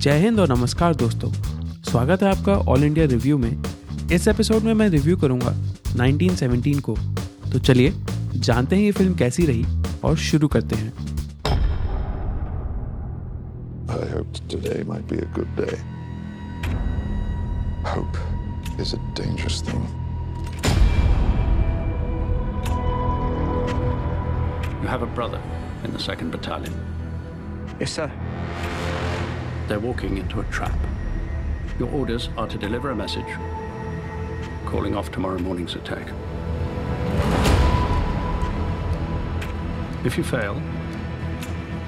जय हिंद और नमस्कार दोस्तों स्वागत है आपका ऑल इंडिया रिव्यू में इस एपिसोड में मैं रिव्यू करूँगा 1917 को तो चलिए जानते हैं ये फ़िल्म कैसी रही और शुरू करते हैं I hoped today might be a good day. Hope is a dangerous thing. You have a brother in the 2nd Battalion. Yes, sir. They're walking into a trap. Your orders are to deliver a message calling off tomorrow morning's attack. If you fail,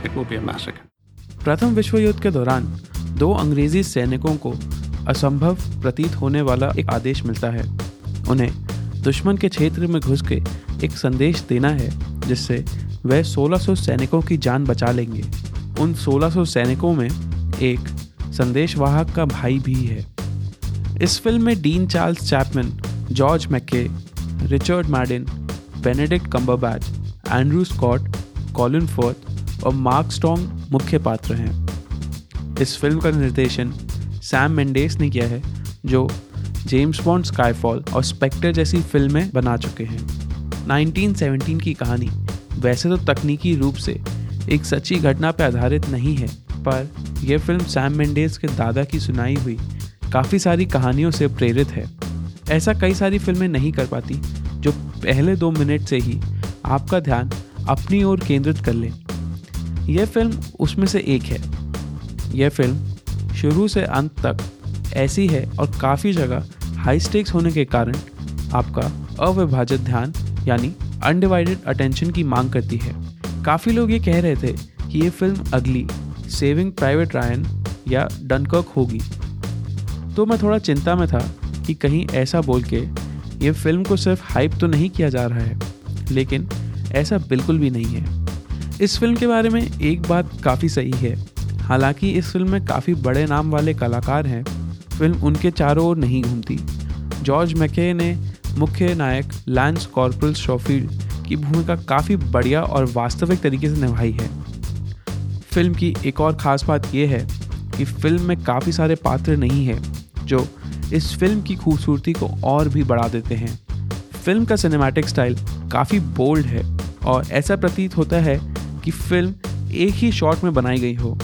it will be a massacre. प्रथम विश्व युद्ध के दौरान दो अंग्रेज़ी सैनिकों को असंभव प्रतीत होने वाला एक आदेश मिलता है उन्हें दुश्मन के क्षेत्र में घुस के एक संदेश देना है जिससे वह 1600 सैनिकों की जान बचा लेंगे उन 1600 सैनिकों में एक संदेशवाहक का भाई भी है। इस फ़िल्म में Dean Charles Chapman, George MacKay, Richard Madden Benedict Cumberbatch, Andrew Scott, Colin Firth और मार्क स्ट्रॉन्ग मुख्य पात्र हैं। इस फ़िल्म का निर्देशन सैम मेंडेस ने किया है, जो जेम्स बॉन्ड स्काईफॉल और स्पेक्टर जैसी फ़िल्में बना चुके हैं। 1917 की कहानी वैसे तो तकनीकी रूप से एक सच्ची घटना पर आधारित नहीं है पर यह फ़िल्म सैम मेंडेस के दादा की सुनाई हुई काफ़ी सारी कहानियों से प्रेरित है। ऐसा कई सारी फ़िल्में नहीं कर पाती, जो पहले दो मिनट से ही आपका ध्यान अपनी ओर केंद्रित कर ले। यह फ़िल्म उसमें से एक है। यह फ़िल्म शुरू से अंत तक ऐसी है और काफ़ी जगह हाई स्टेक्स होने के कारण आपका अविभाजित ध्यान, यानी अनडिवाइडेड अटेंशन की मांग करती है। काफ़ी लोग ये कह रहे थे कि ये फ़िल्म अगली सेविंग प्राइवेट रायन या डनकर्क होगी। तो मैं थोड़ा चिंता में था कि कहीं ऐसा बोल के ये फ़िल्म को सिर्फ़ हाइप तो नहीं किया जा रहा है, लेकिन ऐसा बिल्कुल भी नहीं है। इस फ़िल्म के बारे में एक बात काफ़ी सही है। हालाँकि इस फ़िल्म में काफ़ी बड़े नाम वाले कलाकार हैं फ़िल्म उनके चारों ओर नहीं घूमती। जॉर्ज मैके ने मुख्य नायक लैंस कॉर्पोरल शॉफील्ड की भूमिका काफ़ी बढ़िया और वास्तविक तरीके से निभाई है। फ़िल्म की एक और ख़ास बात यह है कि फ़िल्म में काफ़ी सारे पात्र नहीं हैं, जो इस फ़िल्म की खूबसूरती को और भी बढ़ा देते हैं। फ़िल्म का सिनेमैटिक स्टाइल काफ़ी बोल्ड है और ऐसा प्रतीत होता है कि फ़िल्म एक ही शॉट में बनाई गई हो।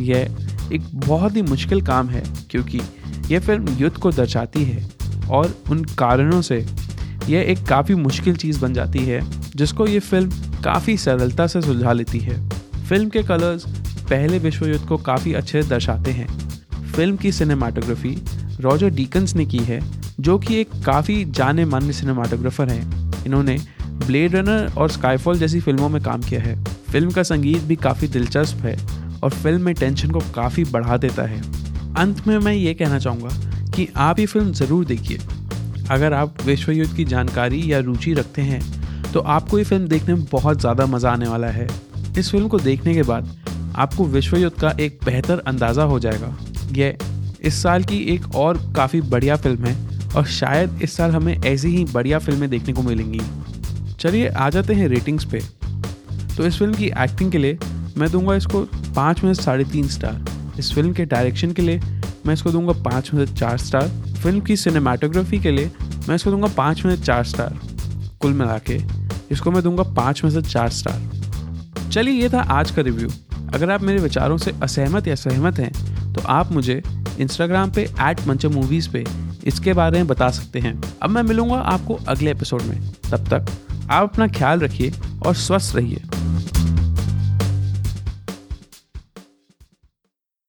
यह एक बहुत ही मुश्किल काम है, क्योंकि यह फ़िल्म युद्ध को दर्शाती है और उन कारणों से यह एक काफ़ी मुश्किल चीज़ बन जाती है, जिसको ये फ़िल्म काफ़ी सरलता से सुलझा लेती है। फ़िल्म के कलर्स पहले विश्व युद्ध को काफ़ी अच्छे दर्शाते हैं। फ़िल्म की सिनेमाटोग्राफी रॉजर डीकन्स ने की है, जो कि एक काफ़ी जाने माने सिनेमाटोग्राफर हैं। इन्होंने ब्लेड रनर और स्काईफॉल जैसी फ़िल्मों में काम किया है। फ़िल्म का संगीत भी काफ़ी दिलचस्प है और फ़िल्म में टेंशन को काफ़ी बढ़ा देता है। अंत में मैं ये कहना चाहूँगा कि आप ये फ़िल्म ज़रूर देखिए। अगर आप विश्व युद्ध की जानकारी या रुचि रखते हैं तो आपको ये फ़िल्म देखने में बहुत ज़्यादा मज़ा आने वाला है। इस फ़िल्म को देखने के बाद आपको विश्व युद्ध का एक बेहतर अंदाज़ा हो जाएगा। यह इस साल की एक और काफ़ी बढ़िया फ़िल्म है और शायद इस साल हमें ऐसी ही बढ़िया फ़िल्में देखने को मिलेंगी। चलिए आ जाते हैं रेटिंग्स पे। तो इस फ़िल्म की एक्टिंग के लिए मैं दूँगा इसको पाँच में साढ़े तीन स्टार इस फ़िल्म के डायरेक्शन के लिए मैं इसको दूँगा पाँच में चार स्टार फ़िल्म की सिनेमाटोग्राफी के लिए मैं इसको दूँगा पाँच में चार स्टार कुल मिला के इसको मैं दूँगा पाँच में से चार स्टार चलिए, ये था आज का रिव्यू अगर आप मेरे विचारों से असहमत या सहमत हैं तो आप मुझे इंस्टाग्राम पे एट मंचा मूवीज़ पे इसके बारे में बता सकते हैं। अब मैं मिलूँगा आपको अगले एपिसोड में। तब तक आप अपना ख्याल रखिए और स्वस्थ रहिए।